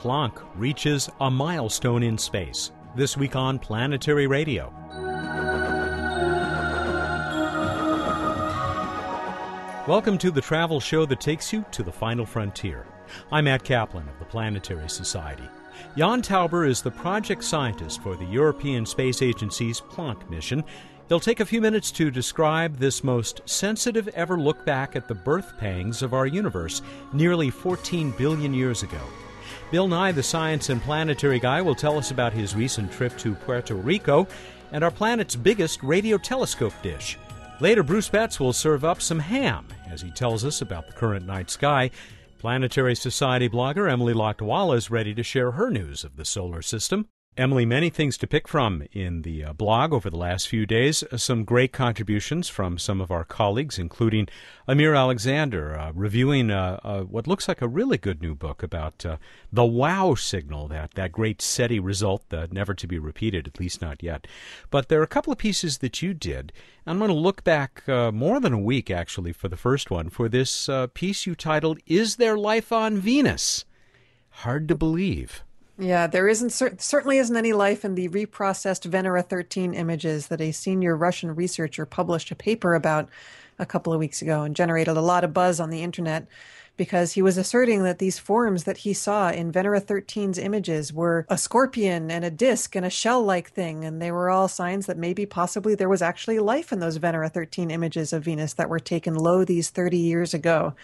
Planck reaches a milestone in space. This week on Planetary Radio. Welcome to the travel show that takes you to the final frontier. I'm Matt Kaplan of the Planetary Society. Jan Tauber is the project scientist for the European Space Agency's Planck mission. He'll take a few minutes to describe this most sensitive ever look back at the birth pangs of our universe nearly 14 billion years ago. Bill Nye, the science and planetary guy, will tell us about his recent trip to Puerto Rico and our planet's biggest radio telescope dish. Later, Bruce Betts will serve up some ham as he tells us about the current night sky. Planetary Society blogger Emily Lakdawalla is ready to share her news of the solar system. Emily, many things to pick from in the uh, blog over the last few days. Uh, some great contributions from some of our colleagues, including Amir Alexander, uh, reviewing uh, uh, what looks like a really good new book about uh, the WOW signal, that, that great SETI result, never to be repeated, at least not yet. But there are a couple of pieces that you did. I'm going to look back more than a week, actually, for the first one, for this piece you titled, Is There Life on Venus? Hard to believe. Yeah, there isn't certainly isn't any life in the reprocessed Venera 13 images that a senior Russian researcher published a paper about a couple of weeks ago and generated a lot of buzz on the internet because he was asserting that these forms that he saw in Venera 13's images were a scorpion and a disc and a shell like thing. And they were all signs that maybe possibly there was actually life in those Venera 13 images of Venus that were taken low these 30 years ago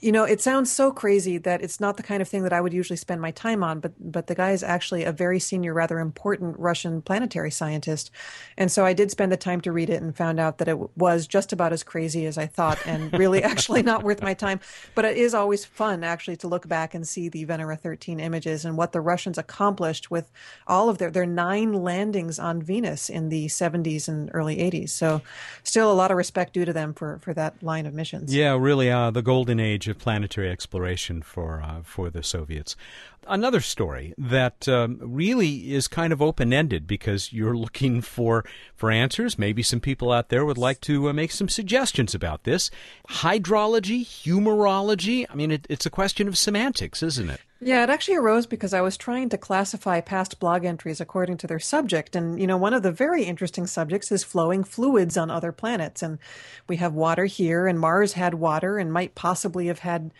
you know, it sounds so crazy that it's not the kind of thing that I would usually spend my time on, but but the guy is actually a very senior, rather important Russian planetary scientist. And so I did spend the time to read it and found out that it was just about as crazy as I thought and really actually not worth my time. But it is always fun actually to look back and see the Venera 13 images and what the Russians accomplished with all of their their nine landings on Venus in the 70s and early 80s. So still a lot of respect due to them for for that line of missions. Yeah, really uh, the golden age of planetary exploration for uh, for the Soviets. Another story that um, really is kind of open ended because you're looking for for answers. Maybe some people out there would like to uh, make some suggestions about this. Hydrology, humorology. I mean, it, it's a question of semantics, isn't it? Yeah, it actually arose because I was trying to classify past blog entries according to their subject. And, you know, one of the very interesting subjects is flowing fluids on other planets. And we have water here, and Mars had water and might possibly have had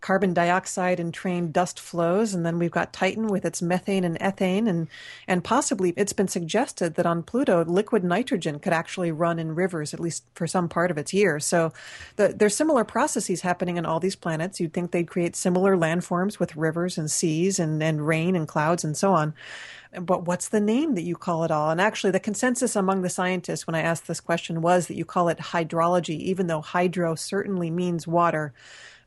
carbon dioxide and train dust flows. And then we've got Titan with its methane and ethane. And, and possibly it's been suggested that on Pluto, liquid nitrogen could actually run in rivers, at least for some part of its year. So the, there's similar processes happening in all these planets. You'd think they'd create similar landforms with rivers and seas and, and rain and clouds and so on but what's the name that you call it all? And actually, the consensus among the scientists when I asked this question was that you call it hydrology, even though hydro certainly means water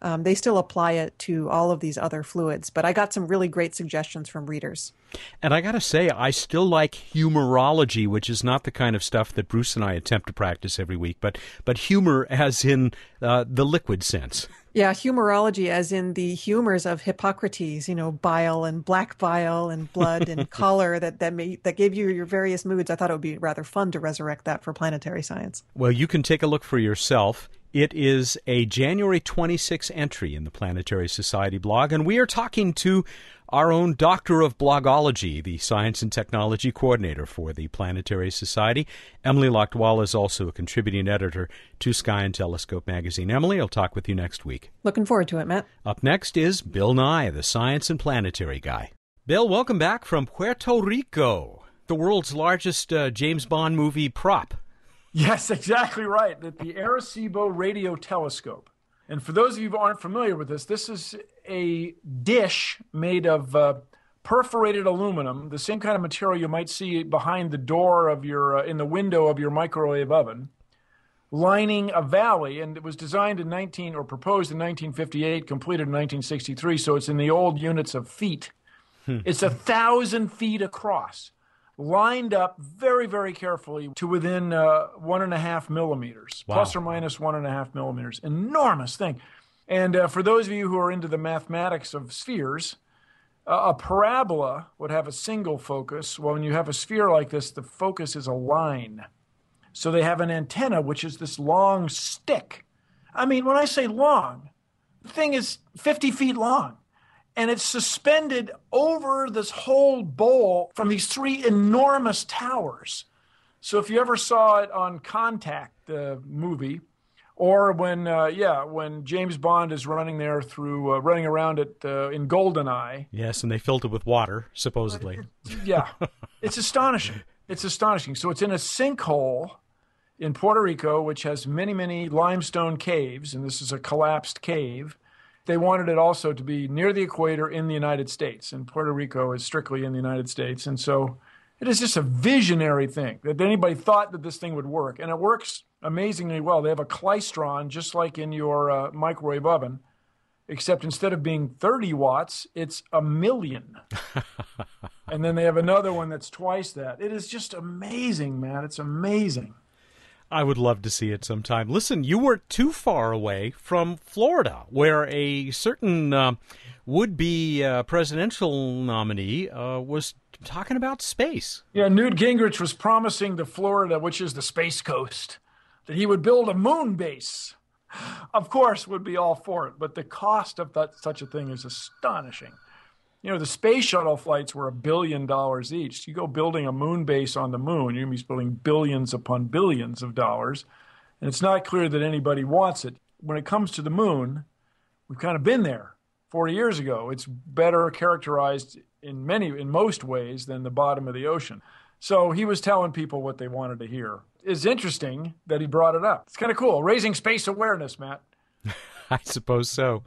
um, they still apply it to all of these other fluids. But I got some really great suggestions from readers. And I got to say, I still like humorology, which is not the kind of stuff that Bruce and I attempt to practice every week, but but humor as in uh, the liquid sense. Yeah, humorology as in the humors of Hippocrates, you know, bile and black bile and blood and choler that that may, that gave you your various moods. I thought it would be rather fun to resurrect that for planetary science. Well, you can take a look for yourself. It is a January 26 entry in the Planetary Society blog, and we are talking to our own Doctor of Blogology, the Science and Technology Coordinator for the Planetary Society. Emily Lakdawalla is also a contributing editor to Sky and Telescope magazine. Emily, I'll talk with you next week. Looking forward to it, Matt. Up next is Bill Nye, the Science and Planetary Guy. Bill, welcome back from Puerto Rico, the world's largest uh, James Bond movie prop. Yes, exactly right. That the Arecibo Radio Telescope. And for those of you who aren't familiar with this, this is a dish made of uh, perforated aluminum, the same kind of material you might see behind the door of your, uh, in the window of your microwave oven, lining a valley. And it was designed in 19, or proposed in 1958, completed in 1963. So it's in the old units of feet. Hmm. it's a thousand feet across lined up very, very carefully to within uh, one and a half millimeters, wow. plus or minus one and a half millimeters. Enormous thing. And uh, for those of you who are into the mathematics of spheres, uh, a parabola would have a single focus. Well, when you have a sphere like this, the focus is a line. So they have an antenna, which is this long stick. I mean, when I say long, the thing is 50 feet long and it's suspended over this whole bowl from these three enormous towers. So if you ever saw it on Contact, the movie, or when uh, yeah, when James Bond is running there through uh, running around it uh, in Goldeneye. Yes, and they filled it with water, supposedly. yeah, it's astonishing. It's astonishing. So it's in a sinkhole in Puerto Rico, which has many, many limestone caves, and this is a collapsed cave. They wanted it also to be near the equator in the United States, and Puerto Rico is strictly in the United States. And so it is just a visionary thing that anybody thought that this thing would work. And it works amazingly well. They have a klystron, just like in your uh, microwave oven, except instead of being 30 watts, it's a million. and then they have another one that's twice that. It is just amazing, man. It's amazing. I would love to see it sometime. Listen, you weren't too far away from Florida, where a certain uh, would be uh, presidential nominee uh, was talking about space. Yeah, Newt Gingrich was promising to Florida, which is the Space Coast, that he would build a moon base. Of course, would be all for it, but the cost of that, such a thing is astonishing you know, the space shuttle flights were a billion dollars each. You go building a moon base on the moon, you're going to be spending billions upon billions of dollars. And it's not clear that anybody wants it. When it comes to the moon, we've kind of been there 40 years ago. It's better characterized in many, in most ways, than the bottom of the ocean. So he was telling people what they wanted to hear. It's interesting that he brought it up. It's kind of cool. Raising space awareness, Matt. I suppose so.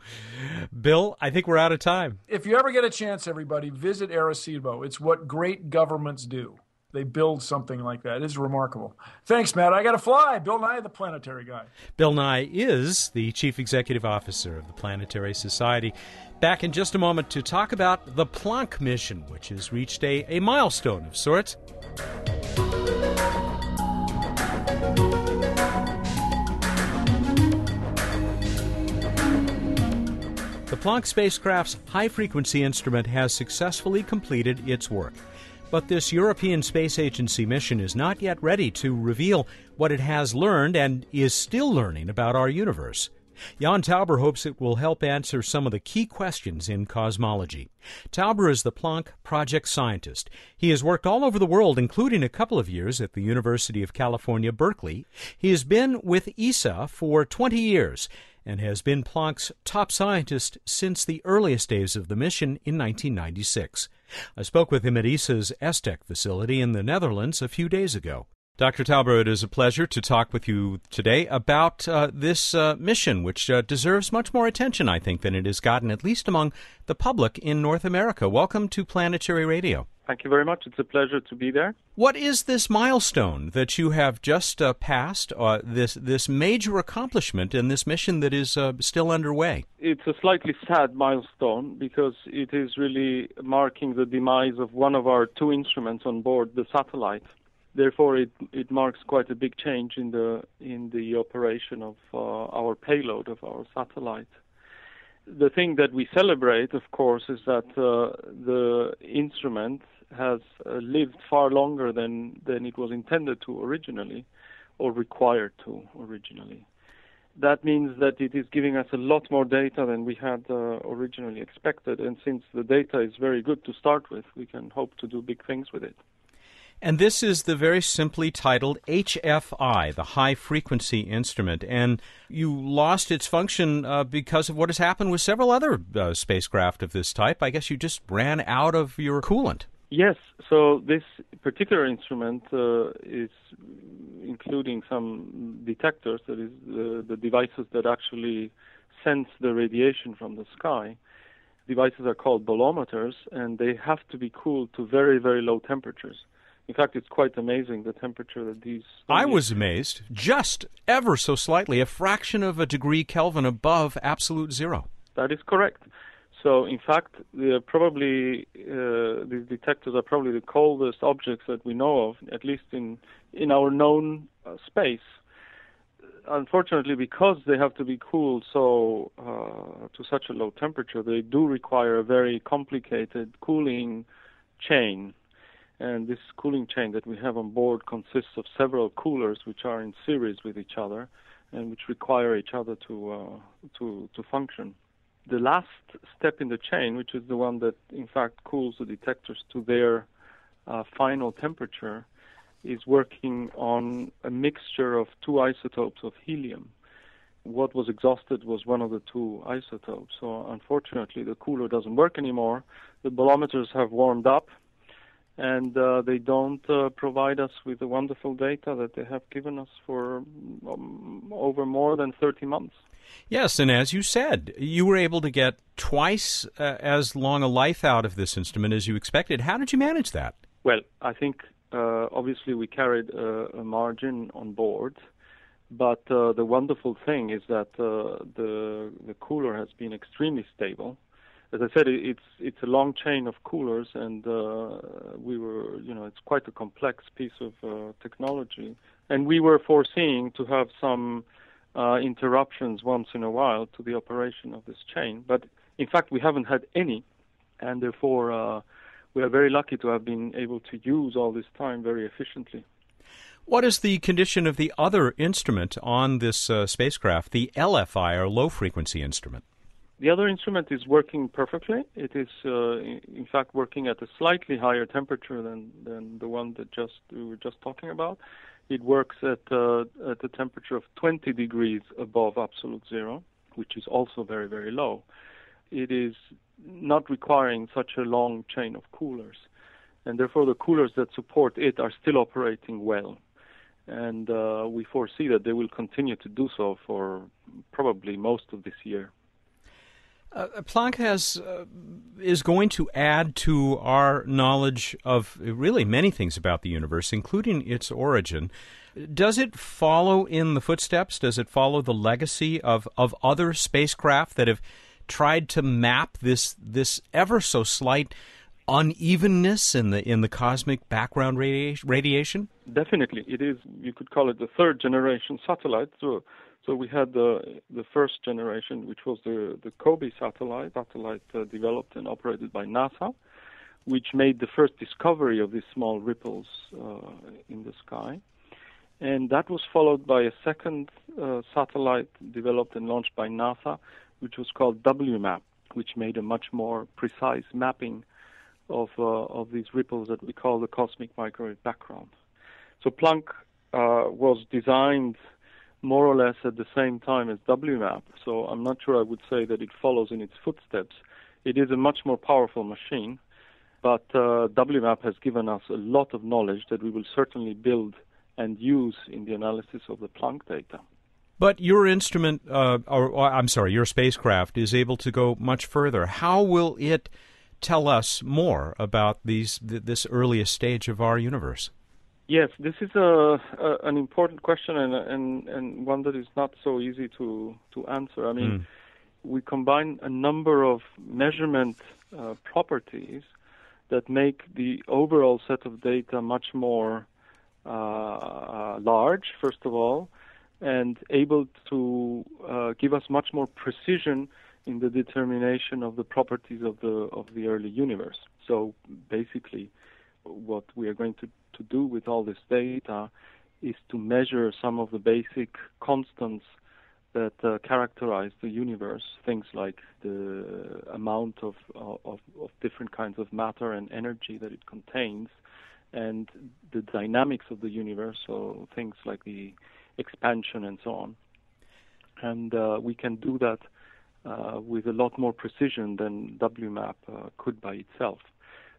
Bill, I think we're out of time. If you ever get a chance, everybody, visit Arecibo. It's what great governments do. They build something like that. It is remarkable. Thanks, Matt. I got to fly. Bill Nye, the planetary guy. Bill Nye is the Chief Executive Officer of the Planetary Society. Back in just a moment to talk about the Planck mission, which has reached a, a milestone of sorts. Planck spacecraft's high frequency instrument has successfully completed its work. But this European Space Agency mission is not yet ready to reveal what it has learned and is still learning about our universe. Jan Tauber hopes it will help answer some of the key questions in cosmology. Tauber is the Planck project scientist. He has worked all over the world, including a couple of years at the University of California, Berkeley. He has been with ESA for 20 years and has been Planck's top scientist since the earliest days of the mission in 1996. I spoke with him at ESA's ESTEC facility in the Netherlands a few days ago. Dr. Tauber, it is a pleasure to talk with you today about uh, this uh, mission, which uh, deserves much more attention, I think, than it has gotten, at least among the public in North America. Welcome to Planetary Radio. Thank you very much. It's a pleasure to be there. What is this milestone that you have just uh, passed? Uh, this this major accomplishment in this mission that is uh, still underway. It's a slightly sad milestone because it is really marking the demise of one of our two instruments on board, the satellite. Therefore, it it marks quite a big change in the in the operation of uh, our payload of our satellite the thing that we celebrate, of course, is that uh, the instrument has uh, lived far longer than, than it was intended to originally or required to originally. That means that it is giving us a lot more data than we had uh, originally expected. And since the data is very good to start with, we can hope to do big things with it. And this is the very simply titled HFI, the high frequency instrument. And you lost its function uh, because of what has happened with several other uh, spacecraft of this type. I guess you just ran out of your coolant. Yes, so this particular instrument uh, is including some detectors, that is, the, the devices that actually sense the radiation from the sky. Devices are called bolometers, and they have to be cooled to very, very low temperatures. In fact, it's quite amazing the temperature that these. I was amazed, just ever so slightly, a fraction of a degree Kelvin above absolute zero. That is correct. So, in fact, probably uh, these detectors are probably the coldest objects that we know of, at least in in our known uh, space. Unfortunately, because they have to be cooled so uh, to such a low temperature, they do require a very complicated cooling chain. And this cooling chain that we have on board consists of several coolers, which are in series with each other, and which require each other to uh, to to function. The last step in the chain, which is the one that in fact cools the detectors to their uh, final temperature, is working on a mixture of two isotopes of helium. What was exhausted was one of the two isotopes. So unfortunately, the cooler doesn't work anymore. The bolometers have warmed up, and uh, they don't uh, provide us with the wonderful data that they have given us for um, over more than 30 months. Yes, and as you said, you were able to get twice uh, as long a life out of this instrument as you expected. How did you manage that? Well, I think uh, obviously we carried a, a, margin on board, but uh, the wonderful thing is that uh, the the cooler has been extremely stable. As I said, it's it's a long chain of coolers, and uh, we were, you know, it's quite a complex piece of uh, technology, and we were foreseeing to have some uh, interruptions once in a while to the operation of this chain. But in fact, we haven't had any, and therefore uh, we are very lucky to have been able to use all this time very efficiently. What is the condition of the other instrument on this uh, spacecraft, the LFI or low frequency instrument? The other instrument is working perfectly. It is, uh, in fact, working at a slightly higher temperature than, than the one that just we were just talking about. It works at, uh, at a temperature of 20 degrees above absolute zero, which is also very, very low. It is not requiring such a long chain of coolers, and therefore the coolers that support it are still operating well. And uh, we foresee that they will continue to do so for probably most of this year. Uh, Planck has uh, is going to add to our knowledge of really many things about the universe, including its origin. Does it follow in the footsteps? Does it follow the legacy of, of other spacecraft that have tried to map this this ever so slight unevenness in the in the cosmic background radiation? Definitely, it is. You could call it the third generation satellite. So so we had the the first generation, which was the the COBE satellite, satellite uh, developed and operated by NASA, which made the first discovery of these small ripples uh, in the sky, and that was followed by a second uh, satellite developed and launched by NASA, which was called WMAP, which made a much more precise mapping of uh, of these ripples that we call the cosmic microwave background. So Planck uh, was designed more or less at the same time as WMAP. So I'm not sure I would say that it follows in its footsteps. It is a much more powerful machine, but uh, WMAP has given us a lot of knowledge that we will certainly build and use in the analysis of the Planck data. But your instrument, uh, or, or, I'm sorry, your spacecraft is able to go much further. How will it tell us more about these th- this earliest stage of our universe? Yes, this is a, a, an important question and, and and one that is not so easy to to answer. I mean, mm. we combine a number of measurement uh, properties that make the overall set of data much more uh, large, first of all, and able to uh, give us much more precision in the determination of the properties of the of the early universe. So basically, what we are going to, to do with all this data is to measure some of the basic constants that uh, characterize the universe, things like the amount of, of, of different kinds of matter and energy that it contains, and the dynamics of the universe, so things like the expansion and so on. And uh, we can do that uh, with a lot more precision than WMAP uh, could by itself.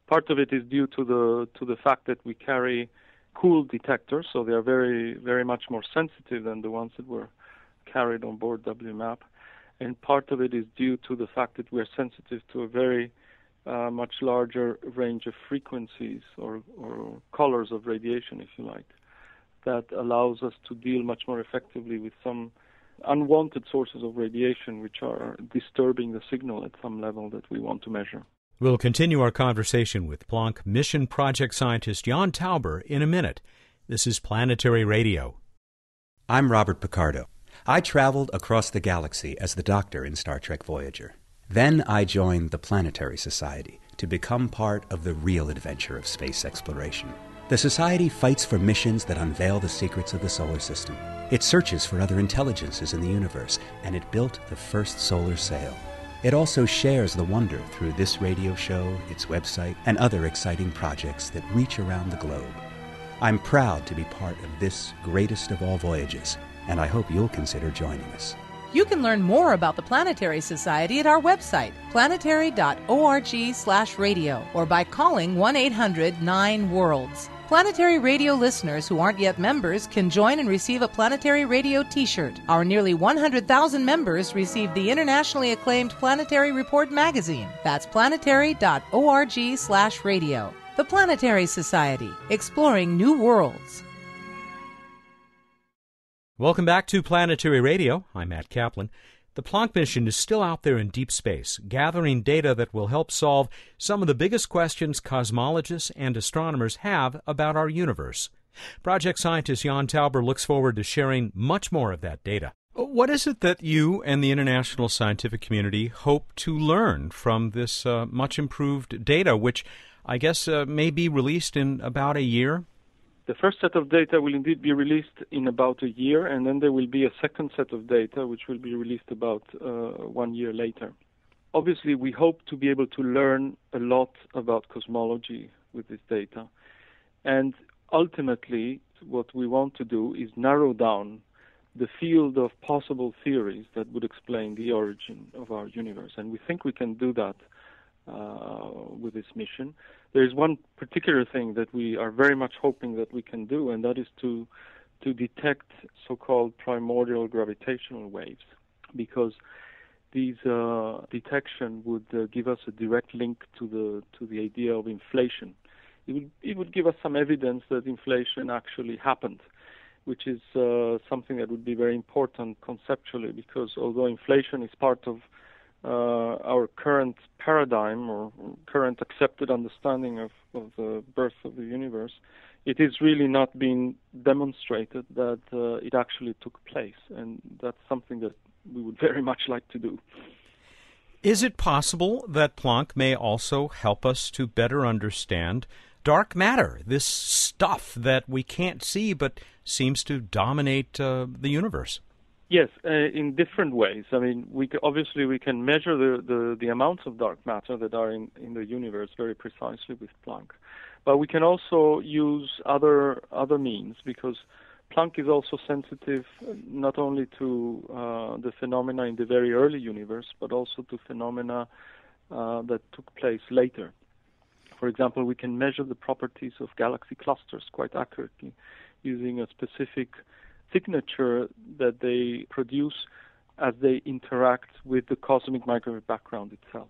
Part of it is due to the to the fact that we carry cool detectors, so they are very very much more sensitive than the ones that were carried on board WMAP, and part of it is due to the fact that we are sensitive to a very uh, much larger range of frequencies or, or colors of radiation, if you like, that allows us to deal much more effectively with some unwanted sources of radiation which are disturbing the signal at some level that we want to measure. We'll continue our conversation with Planck Mission Project scientist Jan Tauber in a minute. This is Planetary Radio. I'm Robert Picardo. I traveled across the galaxy as the Doctor in Star Trek Voyager. Then I joined the Planetary Society to become part of the real adventure of space exploration. The Society fights for missions that unveil the secrets of the solar system. It searches for other intelligences in the universe, and it built the first solar sail. It also shares the wonder through this radio show, its website, and other exciting projects that reach around the globe. I'm proud to be part of this greatest of all voyages, and I hope you'll consider joining us. You can learn more about the Planetary Society at our website, planetary.org/radio, or by calling 1-800-9-WORLDS. Planetary Radio listeners who aren't yet members can join and receive a Planetary Radio t shirt. Our nearly 100,000 members receive the internationally acclaimed Planetary Report magazine. That's planetary.org/slash radio. The Planetary Society, exploring new worlds. Welcome back to Planetary Radio. I'm Matt Kaplan. The Planck mission is still out there in deep space, gathering data that will help solve some of the biggest questions cosmologists and astronomers have about our universe. Project scientist Jan Tauber looks forward to sharing much more of that data. What is it that you and the international scientific community hope to learn from this uh, much improved data, which I guess uh, may be released in about a year? The first set of data will indeed be released in about a year, and then there will be a second set of data which will be released about uh, one year later. Obviously, we hope to be able to learn a lot about cosmology with this data. And ultimately, what we want to do is narrow down the field of possible theories that would explain the origin of our universe. And we think we can do that uh, with this mission. There is one particular thing that we are very much hoping that we can do, and that is to to detect so-called primordial gravitational waves, because these uh, detection would uh, give us a direct link to the to the idea of inflation. It would it would give us some evidence that inflation actually happened, which is uh, something that would be very important conceptually, because although inflation is part of our current paradigm or current accepted understanding of, of the birth of the universe, it is really not being demonstrated that uh, it actually took place, and that's something that we would very much like to do. Is it possible that Planck may also help us to better understand dark matter, this stuff that we can't see but seems to dominate uh, the universe? Yes, uh, in different ways. I mean, we obviously we can measure the, the, the amounts of dark matter that are in, in the universe very precisely with Planck, but we can also use other other means because Planck is also sensitive not only to uh, the phenomena in the very early universe, but also to phenomena uh, that took place later. For example, we can measure the properties of galaxy clusters quite accurately using a specific signature that they produce as they interact with the cosmic microwave background itself.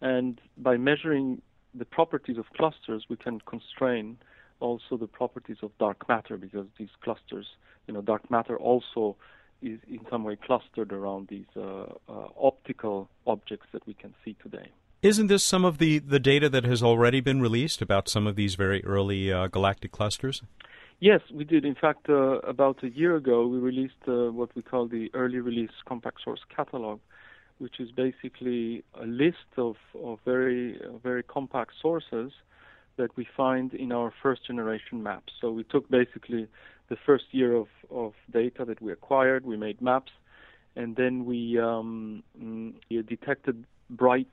And by measuring the properties of clusters, we can constrain also the properties of dark matter because these clusters, you know, dark matter also is in some way clustered around these uh, uh, optical objects that we can see today. Isn't this some of the, the data that has already been released about some of these very early uh, galactic clusters? Yes, we did. In fact, uh, about a year ago, we released uh, what we call the early release compact source catalog, which is basically a list of, of very uh, very compact sources that we find in our first generation maps. So we took basically the first year of, of data that we acquired, we made maps, and then we, um, mm, we detected bright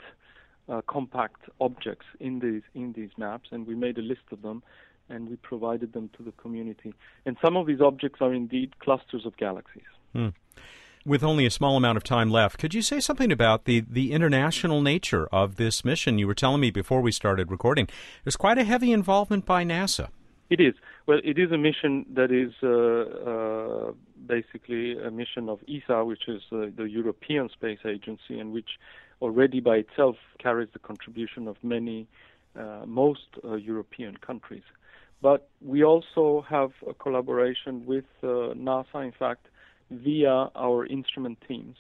uh, compact objects in these in these maps, and we made a list of them and we provided them to the community. And some of these objects are indeed clusters of galaxies. Hmm. With only a small amount of time left, could you say something about the, the international nature of this mission? You were telling me before we started recording. There's quite a heavy involvement by NASA. It is. Well, it is a mission that is uh, uh, basically a mission of ESA, which is uh, the European Space Agency, and which already by itself carries the contribution of many, uh, most uh, European countries. But we also have a collaboration with uh, NASA, in fact, via our instrument teams.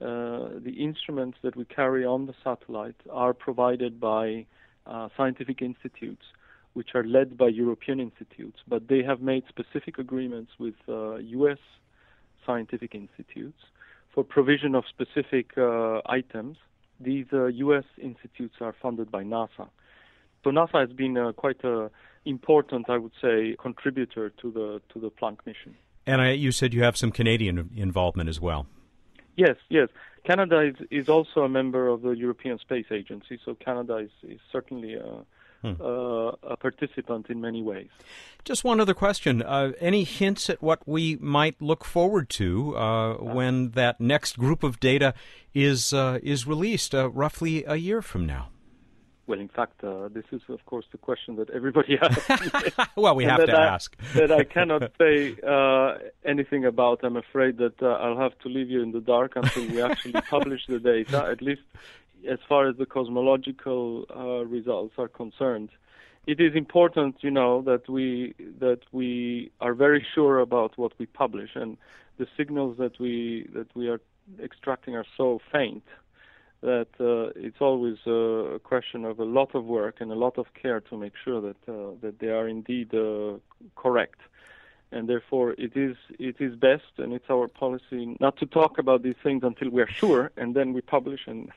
Uh, the instruments that we carry on the satellite are provided by uh, scientific institutes, which are led by European institutes, but they have made specific agreements with U.S. Uh, scientific institutes for provision of specific uh, items. These U.S. Uh, institutes are funded by NASA. So NASA has been quite a important, I would say, contributor to the to the Planck mission. And I, you said you have some Canadian involvement as well. Yes, yes. Canada is, is also a member of the European Space Agency, so Canada is, is certainly a, hmm. uh, a participant in many ways. Just one other question. Uh, any hints at what we might look forward to uh, when that next group of data is uh, is released, uh, roughly a year from now? Well, in fact, uh, this is, of course, the question that everybody asks. well, we have to I, ask. that I cannot say uh, anything about. I'm afraid that uh, I'll have to leave you in the dark until we actually publish the data, at least as far as the cosmological uh, results are concerned. It is important, you know, that we that we are very sure about what we publish, and the signals that we that we are extracting are so faint that uh, it's always a question of a lot of work and a lot of care to make sure that uh, that they are indeed uh, correct. And therefore, it is it is best, and it's our policy not to talk about these things until we are sure, and then we publish and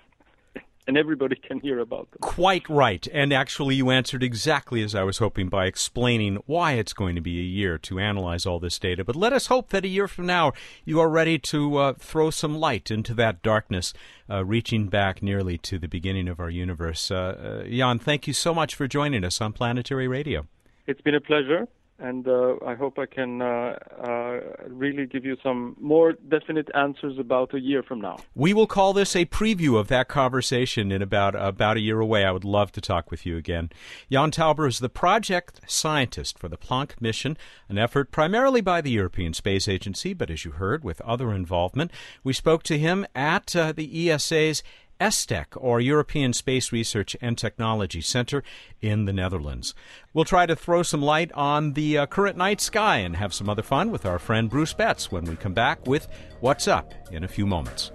and everybody can hear about them. Quite right. And actually, you answered exactly as I was hoping by explaining why it's going to be a year to analyze all this data. But let us hope that a year from now, you are ready to uh, throw some light into that darkness, uh, reaching back nearly to the beginning of our universe. Uh, uh Jan, thank you so much for joining us on Planetary Radio. It's been a pleasure and uh, I hope I can uh, uh, really give you some more definite answers about a year from now. We will call this a preview of that conversation in about about a year away. I would love to talk with you again. Jan Tauber is the project scientist for the Planck mission, an effort primarily by the European Space Agency, but as you heard, with other involvement. We spoke to him at uh, the ESA's ESTEC, or European Space Research and Technology Center in the Netherlands. We'll try to throw some light on the uh, current night sky and have some other fun with our friend Bruce Betts when we come back with What's Up in a few moments.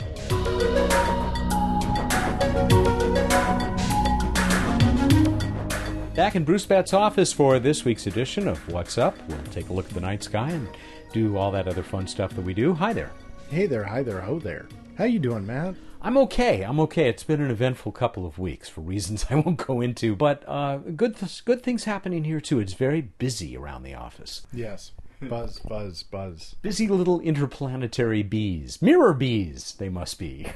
Back in Bruce Betts' office for this week's edition of What's Up. We'll take a look at the night sky and do all that other fun stuff that we do. Hi there. Hey there, hi there, ho there. How you doing, Matt? I'm okay. I'm okay. It's been an eventful couple of weeks for reasons I won't go into, but uh, good th- good things happening here too. It's very busy around the office. Yes. Buzz, buzz, buzz. Busy little interplanetary bees. Mirror bees, they must be.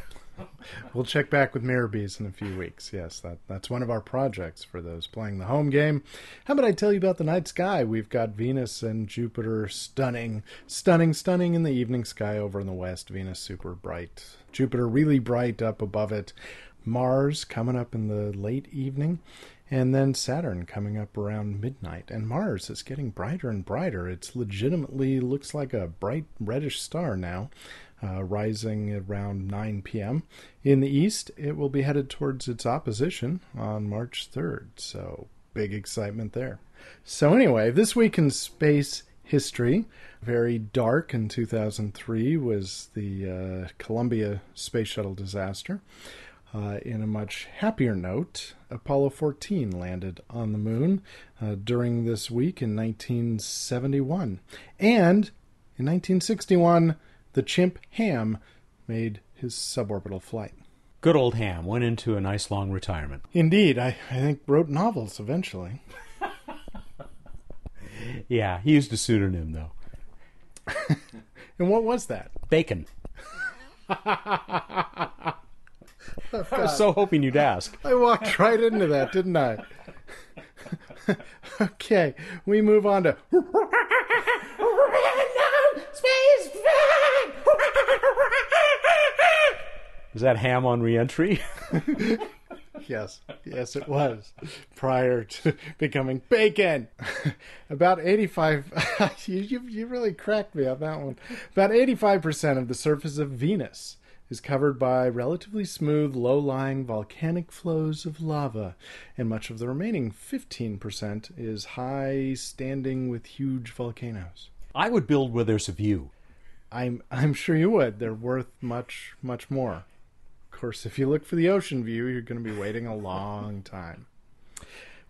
we'll check back with Mirror Bees in a few weeks. Yes, that, that's one of our projects for those playing the home game. How about I tell you about the night sky? We've got Venus and Jupiter stunning, stunning, stunning in the evening sky over in the west. Venus super bright. Jupiter really bright up above it. Mars coming up in the late evening and then Saturn coming up around midnight. And Mars is getting brighter and brighter. It's legitimately looks like a bright reddish star now uh, rising around 9 p.m. In the east, it will be headed towards its opposition on March 3rd. So, big excitement there. So, anyway, this week in space history, very dark in 2003 was the uh, Columbia Space Shuttle disaster. Uh, in a much happier note, Apollo 14 landed on the moon uh, during this week in 1971. And in 1961, the chimp Ham made his suborbital flight. Good old Ham went into a nice long retirement. Indeed, I, I think wrote novels eventually. yeah, he used a pseudonym though. and what was that? Bacon. I was so hoping you'd ask. I walked right into that, didn't I? okay, we move on to space Is that ham on reentry? yes, yes, it was prior to becoming bacon. About 85, you, you, you really cracked me on that one. About 85% of the surface of Venus is covered by relatively smooth, low lying volcanic flows of lava, and much of the remaining 15% is high standing with huge volcanoes. I would build where there's a view. I'm I'm sure you would. They're worth much much more. Of course, if you look for the ocean view, you're going to be waiting a long time.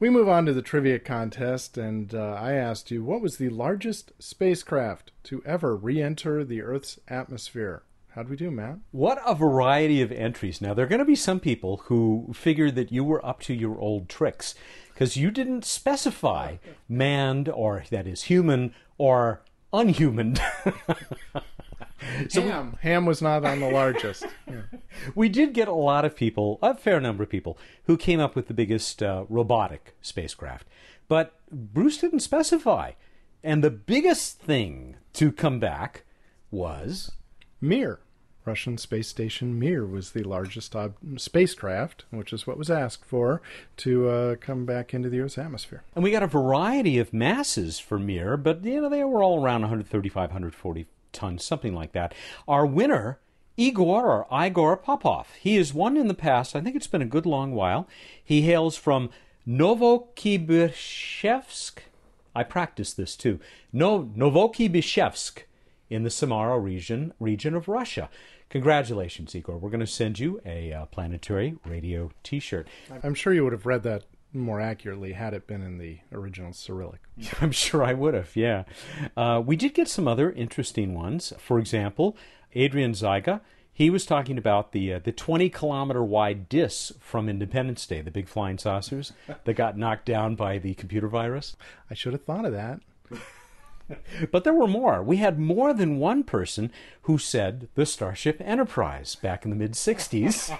We move on to the trivia contest, and uh, I asked you what was the largest spacecraft to ever re enter the Earth's atmosphere? How'd we do, Matt? What a variety of entries. Now, there are going to be some people who figured that you were up to your old tricks because you didn't specify manned or, that is, human or unhuman. So Ham. We, Ham was not on the largest. Yeah. We did get a lot of people, a fair number of people, who came up with the biggest uh, robotic spacecraft. But Bruce didn't specify. And the biggest thing to come back was Mir. Russian space station Mir was the largest ob- spacecraft, which is what was asked for, to uh, come back into the Earth's atmosphere. And we got a variety of masses for Mir, but you know they were all around 135, 140 tons, something like that. Our winner, Igor or Igor Popov, he has won in the past. I think it's been a good long while. He hails from Novokibirshevsk. I practiced this too. No, Novokibirshevsk in the Samara region region of Russia. Congratulations, Igor. We're going to send you a uh, planetary radio T-shirt. I'm sure you would have read that more accurately had it been in the original Cyrillic. I'm sure I would have, yeah. Uh, we did get some other interesting ones. For example, Adrian Zyga, he was talking about the uh, the 20 kilometer wide discs from Independence Day, the big flying saucers that got knocked down by the computer virus. I should have thought of that. but there were more. We had more than one person who said the Starship Enterprise back in the mid 60s.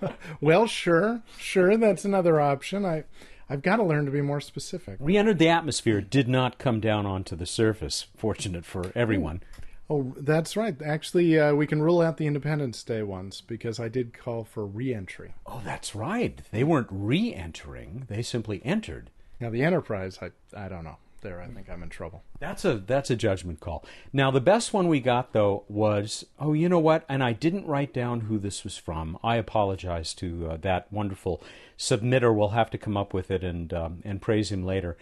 well, sure, sure, that's another option. I, I've got to learn to be more specific. Re entered the atmosphere, did not come down onto the surface. Fortunate for everyone. Oh, that's right. Actually, uh, we can rule out the Independence Day ones because I did call for re-entry. Oh, that's right. They weren't re-entering; they simply entered. Now the Enterprise, I I don't know there, I think I'm in trouble. That's a that's a judgment call. Now the best one we got though was oh you know what and I didn't write down who this was from. I apologize to uh, that wonderful submitter. We'll have to come up with it and um, and praise him later.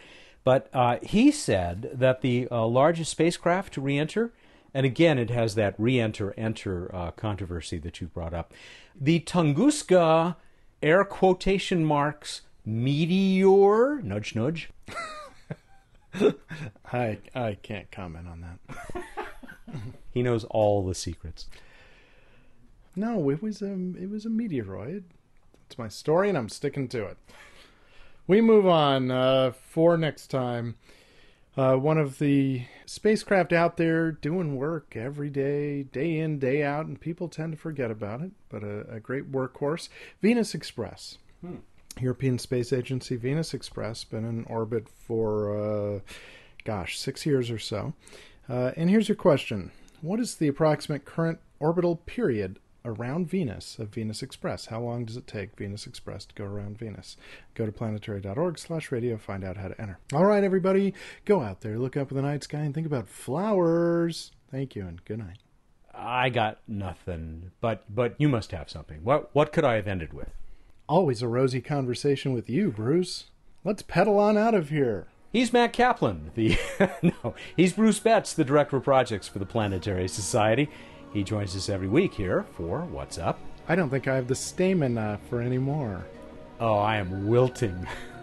But uh, he said that the uh, largest spacecraft to re-enter, and again it has that re-enter enter uh, controversy that you brought up, the Tunguska air quotation marks meteor nudge nudge. I I can't comment on that. he knows all the secrets. No, it was a it was a meteoroid. It's my story, and I'm sticking to it. We move on uh, for next time. Uh, one of the spacecraft out there doing work every day, day in, day out, and people tend to forget about it. But a, a great workhorse, Venus Express. Hmm. European Space Agency Venus Express, been in orbit for, uh, gosh, six years or so. Uh, and here's your question What is the approximate current orbital period around Venus of Venus Express? How long does it take Venus Express to go around Venus? Go to planetary.org slash radio, find out how to enter. All right, everybody, go out there, look up in the night sky, and think about flowers. Thank you, and good night. I got nothing, but but you must have something. What what could I have ended with? Always a rosy conversation with you, Bruce. Let's pedal on out of here. He's Matt Kaplan. The no, he's Bruce Betts, the director of projects for the Planetary Society. He joins us every week here for What's Up. I don't think I have the stamina for any more. Oh, I am wilting.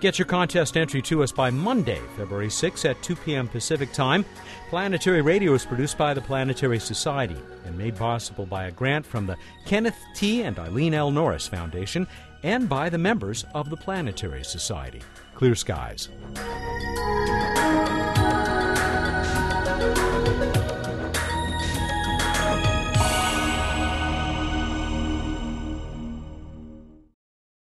Get your contest entry to us by Monday, February 6 at 2 p.m. Pacific Time. Planetary Radio is produced by the Planetary Society and made possible by a grant from the Kenneth T. and Eileen L. Norris Foundation and by the members of the Planetary Society. Clear skies.